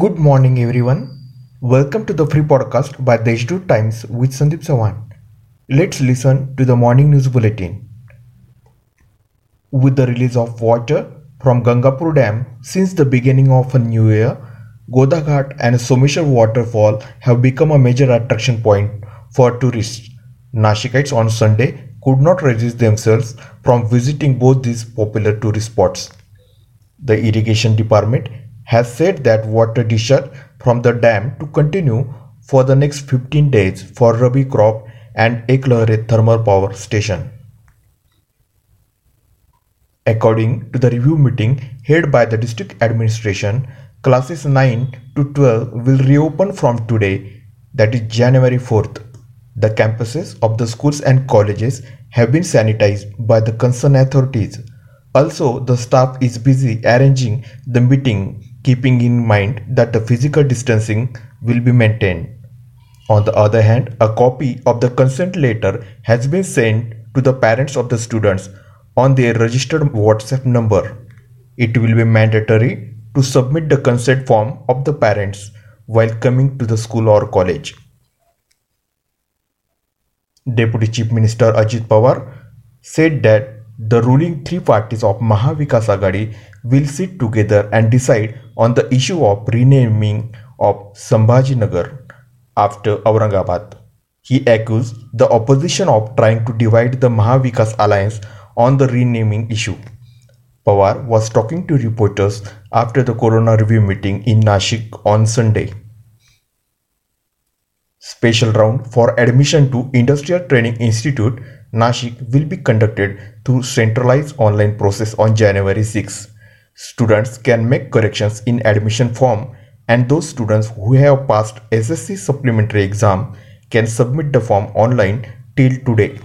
Good morning, everyone. Welcome to the free podcast by the Times with Sandeep Sawan. Let's listen to the morning news bulletin. With the release of water from Gangapur Dam since the beginning of a new year, Godaghat and Someshwar waterfall have become a major attraction point for tourists. Nashikites on Sunday could not resist themselves from visiting both these popular tourist spots. The irrigation department has said that water discharge from the dam to continue for the next 15 days for Rabi crop and Eklahre thermal power station. According to the review meeting held by the district administration, classes 9 to 12 will reopen from today, that is January 4th. The campuses of the schools and colleges have been sanitized by the concerned authorities. Also, the staff is busy arranging the meeting keeping in mind that the physical distancing will be maintained. On the other hand, a copy of the consent letter has been sent to the parents of the students on their registered WhatsApp number. It will be mandatory to submit the consent form of the parents while coming to the school or college. Deputy Chief Minister Ajit Pawar said that the ruling three parties of Mahavikas Aghadi will sit together and decide on the issue of renaming of Sambhajinagar after Aurangabad. He accused the opposition of trying to divide the Mahavikas alliance on the renaming issue. Pawar was talking to reporters after the Corona review meeting in Nashik on Sunday. Special round for admission to Industrial Training Institute Nashik will be conducted through centralized online process on January 6. Students can make corrections in admission form and those students who have passed SSC supplementary exam can submit the form online till today.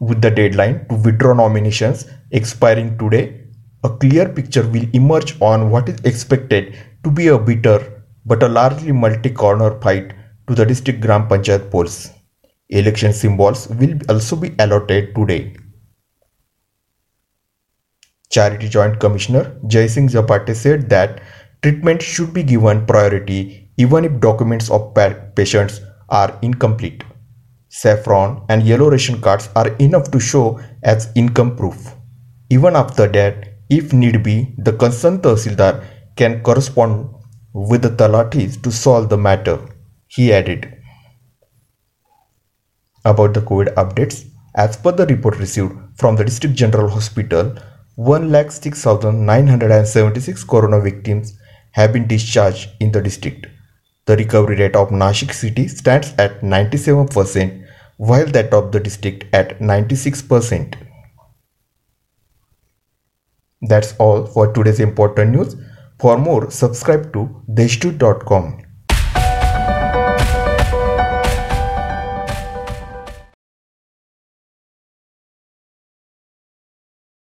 With the deadline to withdraw nominations expiring today, a clear picture will emerge on what is expected to be a bitter but a largely multi-corner fight to the district Gram Panchayat polls. Election symbols will also be allotted today. Charity Joint Commissioner Jai Singh Zapate said that treatment should be given priority even if documents of patients are incomplete. Saffron and yellow ration cards are enough to show as income proof. Even after that, if need be, the concerned Tahsildar can correspond with the Talatis to solve the matter, he added. About the COVID updates, as per the report received from the District General Hospital, 1,06,976 corona victims have been discharged in the district. The recovery rate of Nashik city stands at 97%, while that of the district at 96%. That's all for today's important news. For more, subscribe to deshtu.com.